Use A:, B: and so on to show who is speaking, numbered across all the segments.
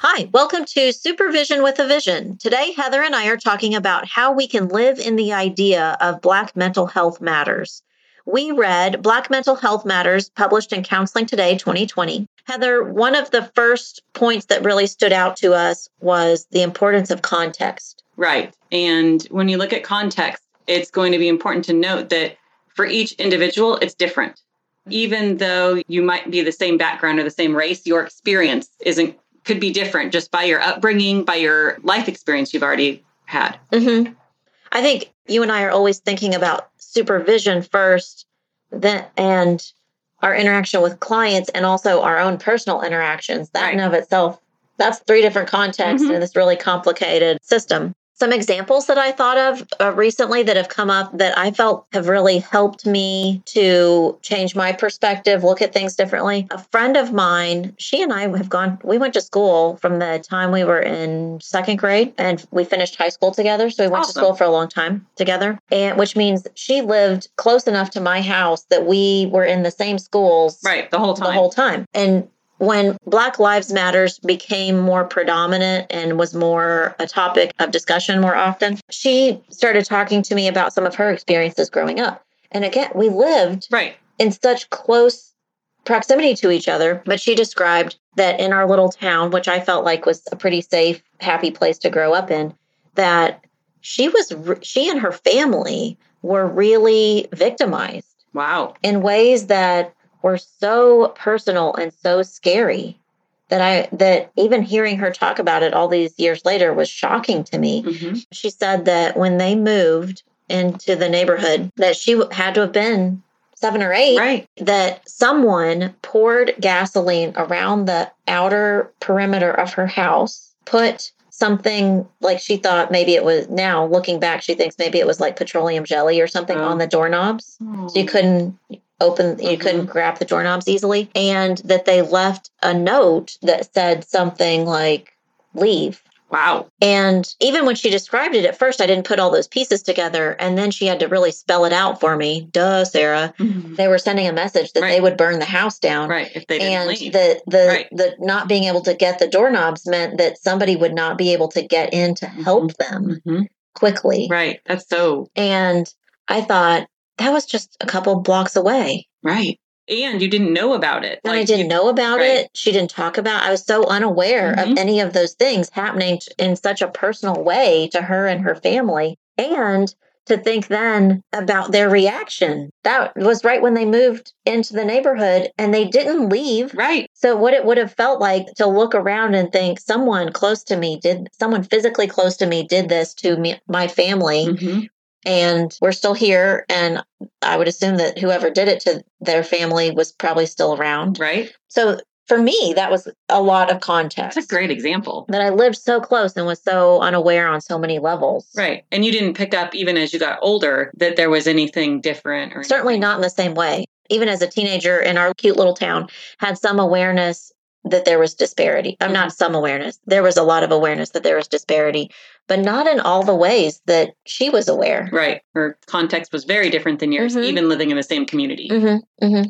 A: Hi, welcome to Supervision with a Vision. Today, Heather and I are talking about how we can live in the idea of Black mental health matters. We read Black Mental Health Matters, published in Counseling Today 2020. Heather, one of the first points that really stood out to us was the importance of context.
B: Right. And when you look at context, it's going to be important to note that for each individual, it's different. Even though you might be the same background or the same race, your experience isn't could be different just by your upbringing, by your life experience you've already had.
A: Mm-hmm. I think you and I are always thinking about supervision first, then and our interaction with clients, and also our own personal interactions. That right. in of itself, that's three different contexts mm-hmm. in this really complicated system some examples that I thought of uh, recently that have come up that I felt have really helped me to change my perspective, look at things differently. A friend of mine, she and I have gone, we went to school from the time we were in second grade and we finished high school together. So we went awesome. to school for a long time together. And which means she lived close enough to my house that we were in the same schools.
B: Right. The whole time.
A: The whole time. And when Black Lives Matters became more predominant and was more a topic of discussion more often, she started talking to me about some of her experiences growing up. And again, we lived
B: right.
A: in such close proximity to each other, but she described that in our little town, which I felt like was a pretty safe, happy place to grow up in, that she was she and her family were really victimized.
B: Wow.
A: In ways that were so personal and so scary that I that even hearing her talk about it all these years later was shocking to me. Mm-hmm. She said that when they moved into the neighborhood that she had to have been 7 or 8
B: right.
A: that someone poured gasoline around the outer perimeter of her house, put something like she thought maybe it was now looking back she thinks maybe it was like petroleum jelly or something oh. on the doorknobs oh. so you couldn't open you mm-hmm. couldn't grab the doorknobs easily and that they left a note that said something like leave
B: Wow.
A: And even when she described it at first, I didn't put all those pieces together. And then she had to really spell it out for me. Duh, Sarah. Mm-hmm. They were sending a message that right. they would burn the house down.
B: Right. If they didn't
A: and
B: leave.
A: the the right. the not being able to get the doorknobs meant that somebody would not be able to get in to help mm-hmm. them mm-hmm. quickly.
B: Right. That's so
A: and I thought, that was just a couple blocks away.
B: Right. And you didn't know about it.
A: And like I didn't you, know about right. it. She didn't talk about. I was so unaware mm-hmm. of any of those things happening in such a personal way to her and her family. And to think then about their reaction. That was right when they moved into the neighborhood and they didn't leave.
B: Right.
A: So what it would have felt like to look around and think someone close to me did someone physically close to me did this to me my family. Mm-hmm and we're still here and i would assume that whoever did it to their family was probably still around.
B: Right.
A: So for me that was a lot of context.
B: That's a great example.
A: That i lived so close and was so unaware on so many levels.
B: Right. And you didn't pick up even as you got older that there was anything different or
A: certainly
B: anything.
A: not in the same way. Even as a teenager in our cute little town had some awareness that there was disparity. I'm not some awareness. There was a lot of awareness that there was disparity, but not in all the ways that she was aware.
B: Right. Her context was very different than yours, mm-hmm. even living in the same community.
A: Mm-hmm. mm-hmm.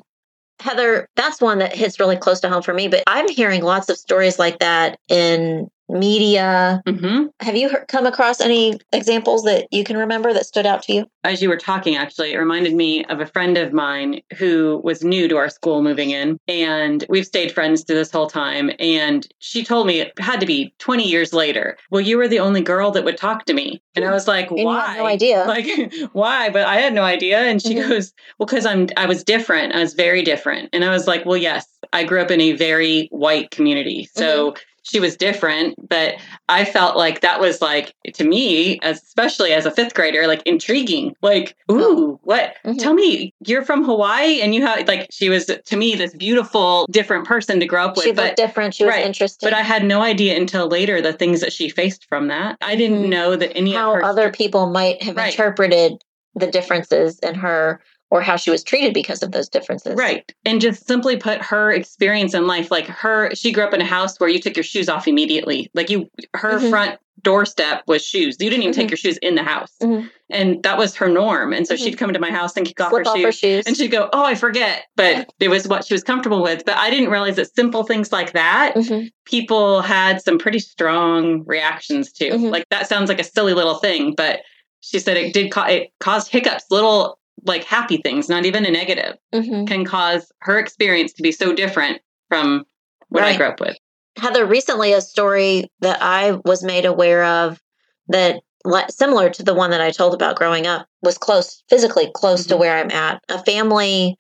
A: Heather, that's one that hits really close to home for me, but I'm hearing lots of stories like that in media. Mm-hmm. Have you heard, come across any examples that you can remember that stood out to you?
B: As you were talking, actually, it reminded me of a friend of mine who was new to our school moving in. And we've stayed friends through this whole time. And she told me it had to be 20 years later. Well, you were the only girl that would talk to me. And I was like,
A: and
B: why?
A: no idea.
B: Like, why? But I had no idea. And she mm-hmm. goes, well, because I'm, I was different. I was very different. And I was like, well, yes, I grew up in a very white community. So, mm-hmm she was different, but I felt like that was like to me, especially as a fifth grader, like intriguing. Like, ooh, oh. what? Mm-hmm. Tell me, you're from Hawaii, and you have like she was to me this beautiful, different person to grow up with.
A: She but, different. She was right, interesting,
B: but I had no idea until later the things that she faced from that. I didn't mm-hmm. know that any
A: how other people might have right. interpreted the differences in her or how she was treated because of those differences.
B: Right. And just simply put her experience in life, like her, she grew up in a house where you took your shoes off immediately. Like you, her mm-hmm. front doorstep was shoes. You didn't even mm-hmm. take your shoes in the house. Mm-hmm. And that was her norm. And so she'd mm-hmm. come into my house and kick off, her, off shoes, her, shoes, And she'd go, Oh, I forget. But it was what she was comfortable with. But I didn't realize that simple things like that, mm-hmm. people had some pretty strong reactions to. Mm-hmm. Like that sounds like a silly little thing, but she said it did ca- it caused hiccups, little like happy things, not even a negative, mm-hmm. can cause her experience to be so different from what right. I grew up with.
A: Heather, recently a story that I was made aware of that similar to the one that I told about growing up was close, physically close mm-hmm. to where I'm at. A family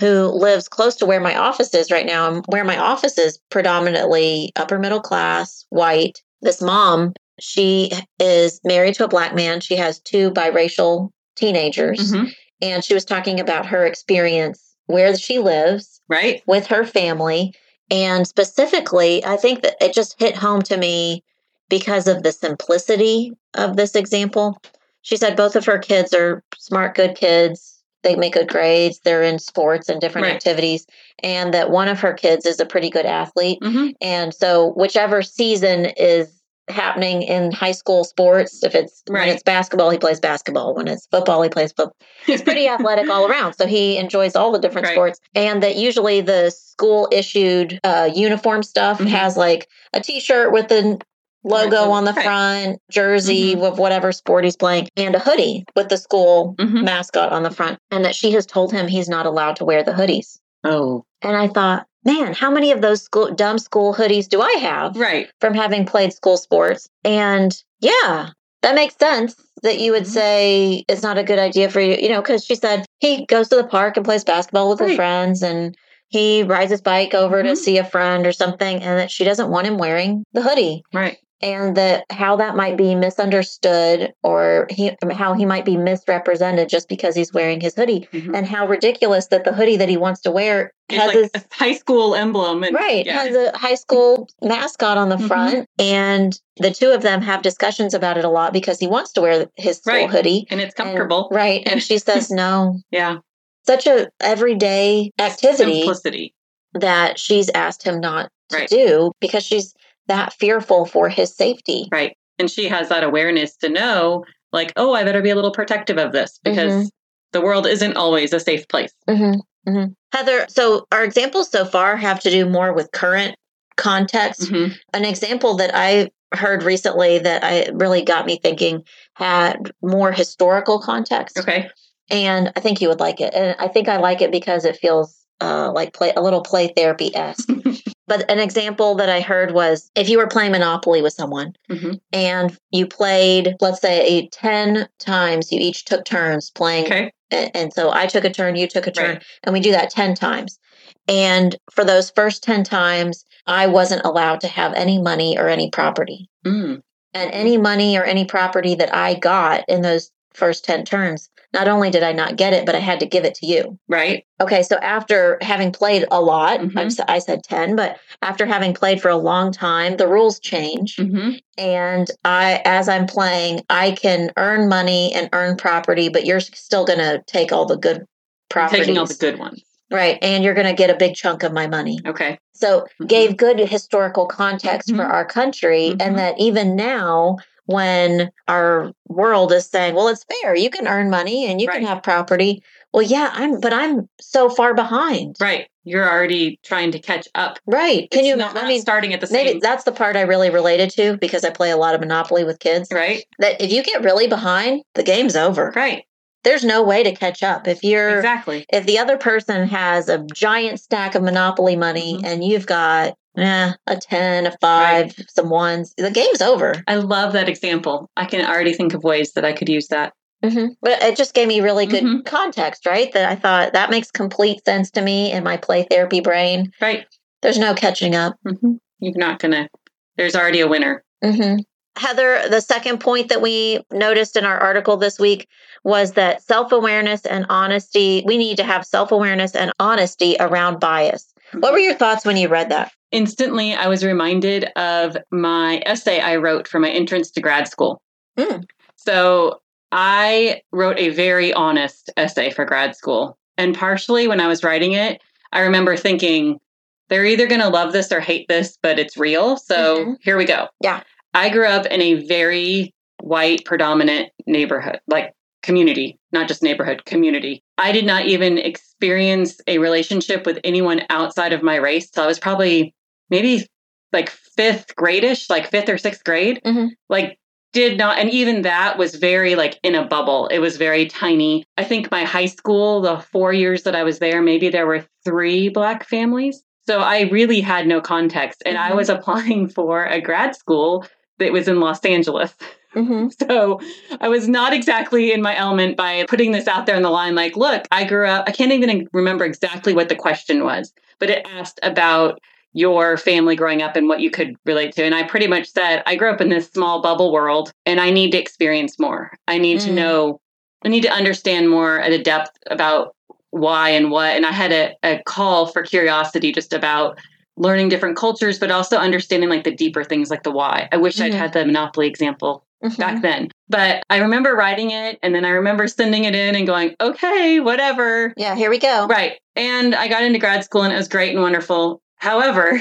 A: who lives close to where my office is right now, and where my office is predominantly upper middle class, white. This mom, she is married to a black man. She has two biracial teenagers. Mm-hmm and she was talking about her experience where she lives,
B: right,
A: with her family, and specifically, I think that it just hit home to me because of the simplicity of this example. She said both of her kids are smart, good kids. They make good grades. They're in sports and different right. activities. And that one of her kids is a pretty good athlete. Mm-hmm. And so, whichever season is happening in high school sports. If it's right. when it's basketball, he plays basketball. When it's football, he plays football. He's pretty athletic all around, so he enjoys all the different right. sports. And that usually the school issued uh, uniform stuff mm-hmm. has like a T-shirt with the logo on the front, jersey mm-hmm. with whatever sport he's playing, and a hoodie with the school mm-hmm. mascot on the front. And that she has told him he's not allowed to wear the hoodies.
B: Oh.
A: And I thought, man, how many of those school, dumb school hoodies do I have?
B: Right.
A: From having played school sports. And yeah, that makes sense that you would mm-hmm. say it's not a good idea for you, you know, because she said he goes to the park and plays basketball with right. his friends and he rides his bike over mm-hmm. to see a friend or something, and that she doesn't want him wearing the hoodie.
B: Right
A: and that how that might be misunderstood or he, how he might be misrepresented just because he's wearing his hoodie mm-hmm. and how ridiculous that the hoodie that he wants to wear
B: has like a high school emblem
A: and, right yeah. has a high school mascot on the mm-hmm. front and the two of them have discussions about it a lot because he wants to wear his school right. hoodie
B: and it's comfortable
A: and, right and she says no
B: yeah
A: such a everyday activity
B: simplicity
A: that she's asked him not to right. do because she's that fearful for his safety.
B: Right. And she has that awareness to know, like, oh, I better be a little protective of this because mm-hmm. the world isn't always a safe place.
A: Mm-hmm. Mm-hmm. Heather, so our examples so far have to do more with current context. Mm-hmm. An example that I heard recently that I really got me thinking had more historical context.
B: Okay.
A: And I think you would like it. And I think I like it because it feels uh, like play a little play therapy esque. but an example that I heard was if you were playing Monopoly with someone mm-hmm. and you played, let's say, 10 times, you each took turns playing. Okay. And, so I took a turn, you took a turn, right. and we do that 10 times. And for those first 10 times, I wasn't allowed to have any money or any property. Mm. And any money or any property that I got in those first 10 turns, not only did I not get it, but I had to give it to you.
B: Right.
A: Okay. So after having played a lot, mm-hmm. I said 10, but after having played for a long time, the rules change. Mm-hmm. And I, as I'm playing, I can earn money and earn property, but you're still going to take all the good properties.
B: Taking all the good ones.
A: Right. And you're going to get a big chunk of my money.
B: Okay.
A: So mm-hmm. gave good historical context for mm-hmm. our country. And mm-hmm. that even now, when our world is saying, well, it's fair. You can earn money and you right. can have property. Well, yeah, I'm, but I'm so far behind.
B: Right. You're already trying to catch up.
A: Right. Can
B: it's
A: you,
B: not, I mean, starting at the same.
A: Maybe that's the part I really related to because I play a lot of Monopoly with kids.
B: Right.
A: That if you get really behind, the game's over.
B: Right.
A: There's no way to catch up. If you're,
B: exactly.
A: If the other person has a giant stack of Monopoly money mm-hmm. and you've got yeah, a 10, a 5, right. some ones. The game's over.
B: I love that example. I can already think of ways that I could use that.
A: Mm-hmm. But it just gave me really good mm-hmm. context, right? That I thought that makes complete sense to me in my play therapy brain.
B: Right.
A: There's no catching up.
B: Mm-hmm. You're not going to there's already a winner.
A: Mm-hmm. Heather, the second point that we noticed in our article this week was that self awareness and honesty, we need to have self awareness and honesty around bias. What were your thoughts when you read that?
B: Instantly, I was reminded of my essay I wrote for my entrance to grad school.
A: Mm.
B: So I wrote a very honest essay for grad school. And partially when I was writing it, I remember thinking, they're either going to love this or hate this, but it's real. So
A: Mhm.
B: here we go.
A: Yeah.
B: I grew up in a very white predominant neighborhood, like community, not just neighborhood, community. I did not even experience a relationship with anyone outside of my race till I was probably maybe like fifth gradish, like fifth or sixth grade.
A: Mhm.
B: Like, did not, and even that was very like in a bubble. It was very tiny. I think my high school, the four years that I was there, maybe there were three Black families. So I really had no context. And I
A: Mhm.
B: was applying for a grad school that was in Los Angeles.
A: Mm-hmm.
B: So I was not exactly in my element by putting this out there in the line like, look, I grew up, I can't even remember exactly what the question was, but it asked about your family growing up and what you could relate to. And I pretty much said, I grew up in this small bubble world and I need to experience more. I need to
A: Mm.
B: know, I need to understand more at a depth about why and what. And I had a, a call for curiosity just about learning different cultures, but also understanding like the deeper things like the why. I wish I'd
A: Mhm.
B: had the Monopoly example
A: Mm-hmm.
B: back then. But I remember writing it and then I remember sending it in and going, okay, whatever.
A: Yeah, here we go.
B: Right. And I got into grad school and it was great and wonderful. However,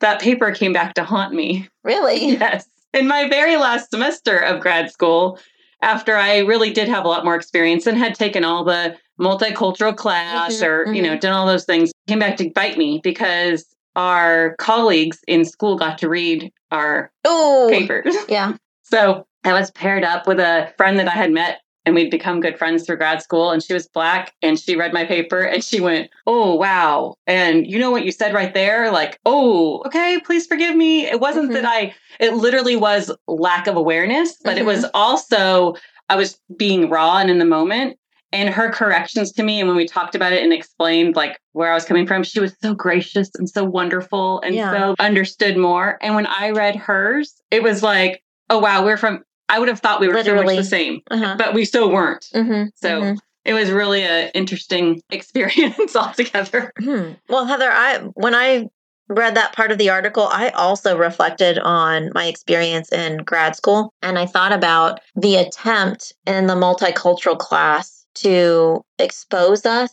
B: that paper came back to haunt me.
A: Really?
B: Yes. In my very last semester of grad school, after I really did have a lot more experience and had taken all the multicultural class
A: Mhm,
B: or, you know,
A: mhm.
B: done all those things, came back to bite me because our colleagues in school got to read our papers.
A: yeah.
B: So I was paired up with a friend that I had met and we'd become good friends through grad school. And she was black and she read my paper and she went, Oh, wow. And you know what you said right there? Like, oh, okay, please forgive me. It wasn't
A: Mhm.
B: that I, it literally was lack of awareness, but it was also, I was being raw and in the moment. And her corrections to me, and when we talked about it and explained like where I was coming from, she was so gracious and so wonderful and
A: Yeah.
B: so understood more. And when I read hers, it was like, oh wow, we're from. I would have thought we were so much the same,
A: Uh-huh.
B: but we still weren't.
A: Mm-hmm.
B: So it was really an interesting experience altogether.
A: Hmm. Well, Heather, I when I read that part of the article, I also reflected on my experience in grad school and I thought about the attempt in the multicultural class to expose us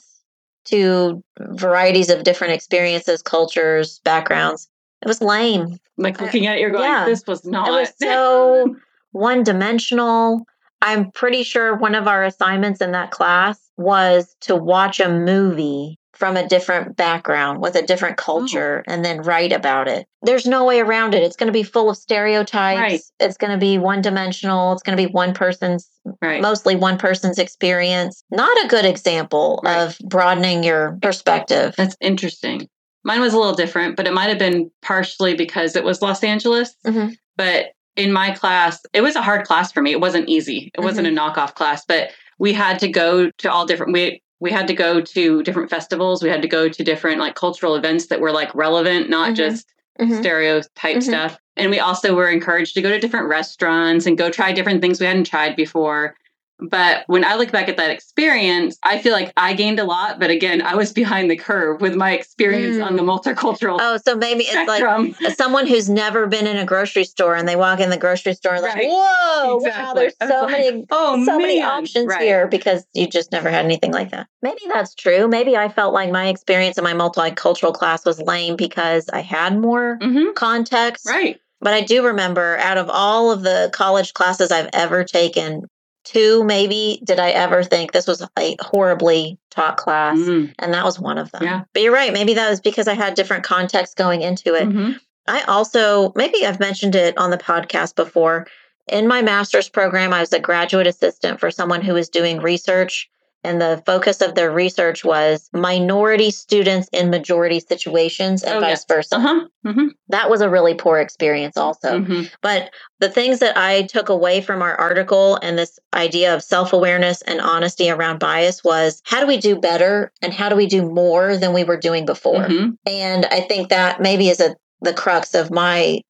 A: to varieties of different experiences, cultures, backgrounds. It was lame.
B: Like looking at it, you're going,
A: Yeah.
B: "This was not."
A: It was so one dimensional. I'm pretty sure one of our assignments in that class was to watch a movie from a different background with a different culture and then write about it. There's no way around it. It's going to be full of stereotypes.
B: Right.
A: It's going to be one dimensional. It's going to be one person's,
B: right.
A: mostly one person's experience. Not a good example
B: Right.
A: of broadening your perspective.
B: That's interesting. Mine was a little different, but it might have been partially because it was Los Angeles.
A: Mhm.
B: But in my class, it was a hard class for me. It wasn't easy. It wasn't a knockoff class, but we had to go to all different we we had to go to different festivals. We had to go to different like cultural events that were like relevant, not
A: Mhm.
B: just
A: Mhm.
B: stereotype
A: Mhm.
B: stuff. And we also were encouraged to go to different restaurants and go try different things we hadn't tried before. But when I look back at that experience, I feel like I gained a lot. But again, I was behind the curve with my experience
A: Mm.
B: on the multicultural
A: Oh, so maybe it's like
B: spectrum.
A: someone who's never been in a grocery store and they walk in the grocery store and like,
B: Right.
A: whoa, wow, there's so
B: like,
A: many
B: oh,
A: so many options
B: Right.
A: here because you just never had anything like that. Maybe that's true. Maybe I felt like my experience in my multicultural class was lame because I had more
B: Mhm.
A: context.
B: Right.
A: But I do remember out of all of the college classes I've ever taken, two maybe did I ever think this was a horribly taught class.
B: Mm.
A: And that was one of them.
B: Yeah.
A: But you're right. Maybe that was because I had different context going into it.
B: Mhm.
A: I also, maybe I've mentioned it on the podcast before. In my master's program, I was a graduate assistant for someone who was doing research. And the focus of their research was minority students in majority situations and
B: Oh,
A: vice versa.
B: Uh huh. hmm
A: That was a really poor experience, also.
B: hmm
A: But the things that I took away from our article and this idea of self awareness and honesty around bias was how do we do better and how do we do more than we were doing before?
B: hmm
A: And I think that maybe is a the crux of my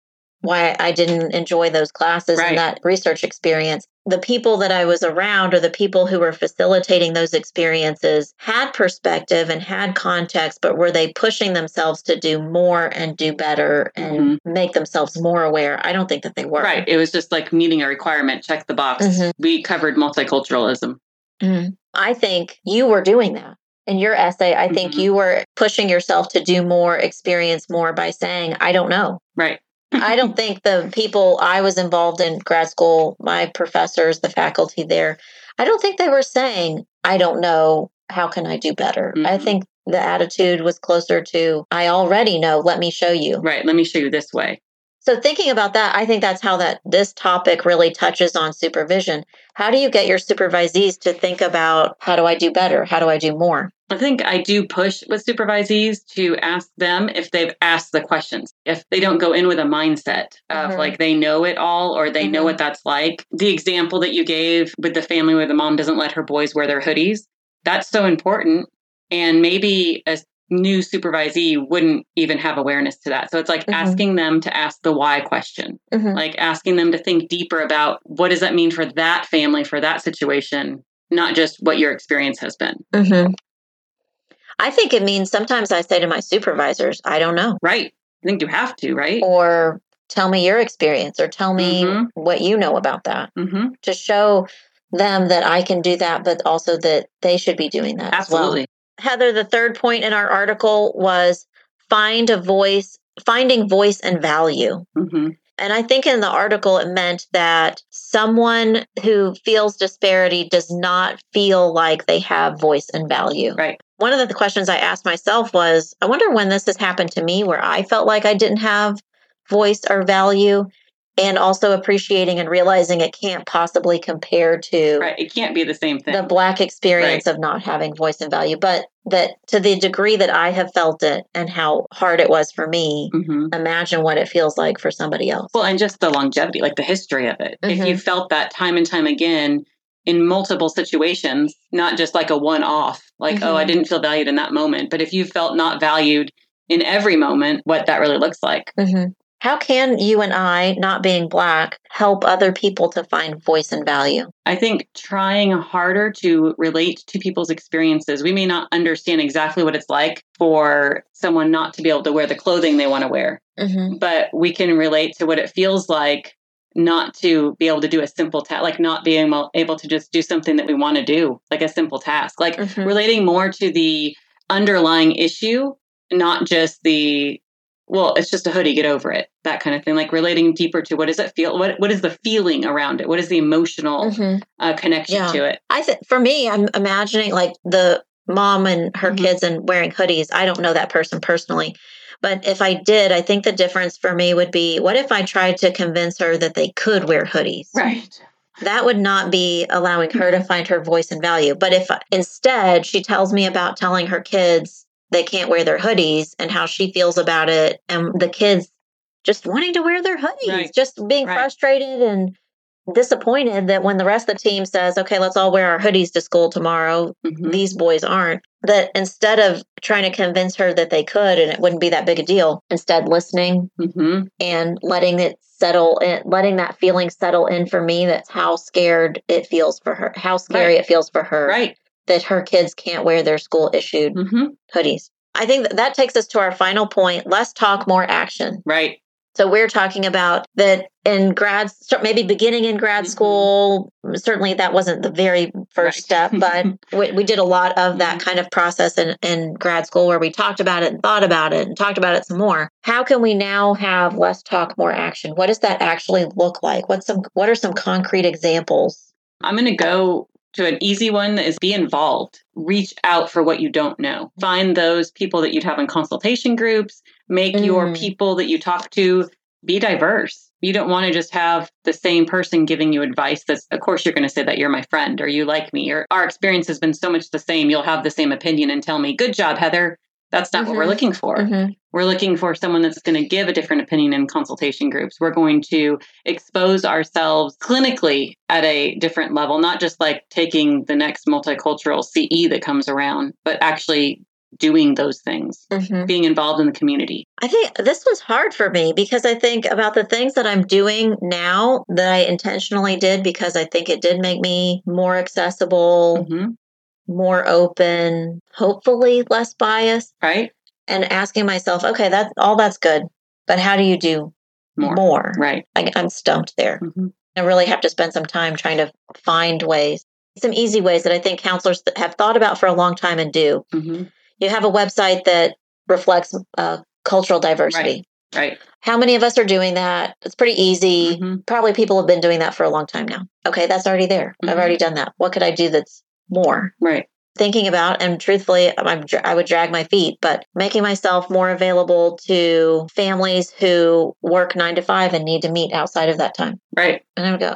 A: why I didn't enjoy those classes
B: Right.
A: and that research experience. The people that I was around or the people who were facilitating those experiences had perspective and had context, but were they pushing themselves to do more and do better and make themselves more aware? I don't think that they were.
B: Right. It was just like meeting a requirement, check the box.
A: Mhm.
B: We covered multiculturalism.
A: Mhm. I think you were doing that. In your essay, I think
B: Mhm.
A: you were pushing yourself to do more, experience more by saying, I don't know.
B: Right.
A: I don't think the people I was involved in grad school, my professors, the faculty there, I don't think they were saying, I don't know, how can I do better? I
B: Mhm.
A: think the attitude was closer to, I already know, let me show you.
B: Right. Let me show you this way.
A: So thinking about that, I think that's how that this topic really touches on supervision. How do you get your supervisees to think about how do I do better? How do I do more?
B: I think I do push with supervisees to ask them if they've asked the questions. If they don't go in with a mindset of
A: Mhm.
B: like they know it all or they know
A: Mhm.
B: what that's like. The example that you gave with the family where the mom doesn't let her boys wear their hoodies, that's so important. And maybe a new supervisee wouldn't even have awareness to that. So it's like
A: Mhm.
B: asking them to ask the why question,
A: Mhm.
B: like asking them to think deeper about what does that mean for that family, for that situation, not just what your experience has been.
A: Mhm. I think it means sometimes I say to my supervisors, I don't know.
B: Right. I think you have to, right?
A: or tell me your experience or tell me
B: Mhm.
A: what you know about that
B: hmm
A: to show them that I can do that, but also that they should be doing that
B: Absolutely.
A: as well. Heather, the third point in our article was find a voice, finding voice and value.
B: hmm
A: And I think in the article, it meant that someone who feels disparity does not feel like they have voice and value.
B: Right.
A: One of the questions I asked myself was I wonder when this has happened to me where I felt like I didn't have voice or value, and also appreciating and realizing it can't possibly compare to
B: Right. It can't be the same thing.
A: the Black experience of not having voice and value, but that to the degree that I have felt it and how hard it was for me,
B: hmm
A: imagine what it feels like for somebody else.
B: Well, and just the longevity, like the history of it. If
A: Mhm.
B: you felt that time and time again in multiple situations, not just like a one off, like, oh, I
A: Mhm.
B: didn't feel valued in that moment, but if you felt not valued in every moment, what that really looks like.
A: hmm How can you and I, not being Black, help other people to find voice and value?
B: I think trying harder to relate to people's experiences. We may not understand exactly what it's like for someone not to be able to wear the clothing they want to wear.
A: hmm
B: but we can relate to what it feels like not to be able to do a simple task, like not being able to just do something that we want to do, like a simple task, like
A: Mhm.
B: relating more to the underlying issue, not just the, well, it's just a hoodie, get over it, that kind of thing. Like relating deeper to what does it feel? What what is the feeling around it? What is the emotional
A: hmm
B: uh, connection
A: Yeah.
B: to it?
A: I think for me, I'm imagining like the mom and her
B: Mhm.
A: kids and wearing hoodies. I don't know that person personally, but if I did, I think the difference for me would be what if I tried to convince her that they could wear hoodies?
B: Right.
A: That would not be allowing her to mm-hmm. find her voice and value. But if instead she tells me about telling her kids they can't wear their hoodies and how she feels about it, and the kids just wanting to wear their hoodies,
B: Right.
A: just being
B: Right.
A: frustrated and disappointed that when the rest of the team says, okay, let's all wear our hoodies to school tomorrow,
B: Mhm.
A: these boys aren't. That instead of trying to convince her that they could and it wouldn't be that big a deal, instead listening
B: Mhm.
A: and letting it settle in, letting that feeling settle in for me that's how scared it feels for her, how scary
B: Right.
A: it feels for her
B: Right.
A: that her kids can't wear their school issued
B: hmm
A: hoodies. I think that, that takes us to our final point less talk, more action.
B: Right.
A: So we're talking about that in grad, maybe beginning in grad
B: Mhm.
A: school. Certainly, that wasn't the very first
B: Right.
A: step, but we, we did a lot of that
B: Mhm.
A: kind of process in, in grad school where we talked about it and thought about it and talked about it some more. How can we now have less talk, more action? What does that actually look like? What's some? What are some concrete examples?
B: I'm going to go to an easy one that is be involved. Reach out for what you don't know. Find those people that you'd have in consultation groups. Make your
A: Mm.
B: people that you talk to be diverse. You don't want to just have the same person giving you advice that's, of course, you're going to say that you're my friend or you like me or our experience has been so much the same. You'll have the same opinion and tell me, good job, Heather. That's not what we're
A: Mhm.
B: looking for.
A: Mhm.
B: We're looking for someone that's going to give a different opinion in consultation groups. We're going to expose ourselves clinically at a different level, not just like taking the next multicultural CE that comes around, but actually doing those things, mm-hmm. being involved in the community.
A: I think this was hard for me because I think about the things that I'm doing now that I intentionally did because I think it did make me more accessible, mm-hmm. More open, hopefully less biased.
B: Right.
A: And asking myself, okay, that's all that's good, but how do you do more? more?
B: Right.
A: I, am stumped there. Mm-hmm. I really have to spend some time trying to find ways, some easy ways that I think counselors have thought about for a long time and do. Mm-hmm. You have a website that reflects uh, cultural diversity.
B: Right. right.
A: How many of us are doing that? It's pretty easy. Mm-hmm. Probably people have been doing that for a long time now. Okay, that's already there. I've mm-hmm. already done that. What could I do that's more?
B: Right
A: thinking about and truthfully I'm, i would drag my feet but making myself more available to families who work nine to five and need to meet outside of that time
B: right
A: and i would go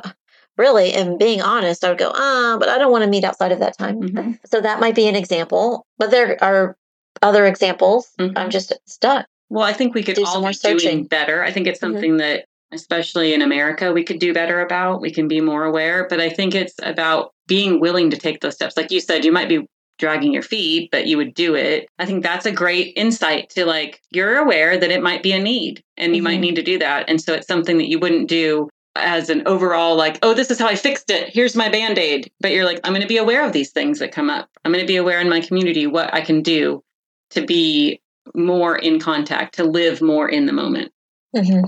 A: really and being honest i would go ah but i don't want to meet outside of that time mm-hmm. so that might be an example but there are other examples mm-hmm. i'm just stuck
B: well i think we could do all be doing better i think it's mm-hmm. something mm-hmm. that especially in america we could do better about we can be more aware but i think it's about being willing to take those steps like you said you might be dragging your feet, but you would do it. I think that's a great insight to like, you're aware that it might be a need and you mm-hmm. might need to do that. And so it's something that you wouldn't do as an overall, like, oh, this is how I fixed it. Here's my band aid. But you're like, I'm going to be aware of these things that come up. I'm going to be aware in my community what I can do to be more in contact, to live more in the moment.
A: Mm-hmm.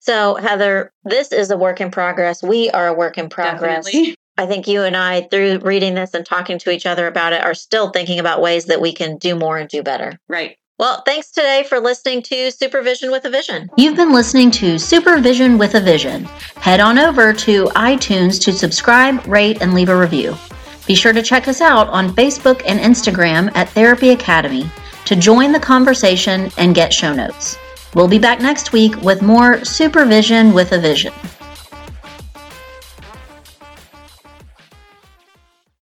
A: So, Heather, this is a work in progress. We are a work in progress. Definitely. I think you and I, through reading this and talking to each other about it, are still thinking about ways that we can do more and do better.
B: Right.
A: Well, thanks today for listening to Supervision with a Vision.
C: You've been listening to Supervision with a Vision. Head on over to iTunes to subscribe, rate, and leave a review. Be sure to check us out on Facebook and Instagram at Therapy Academy to join the conversation and get show notes. We'll be back next week with more Supervision with a Vision.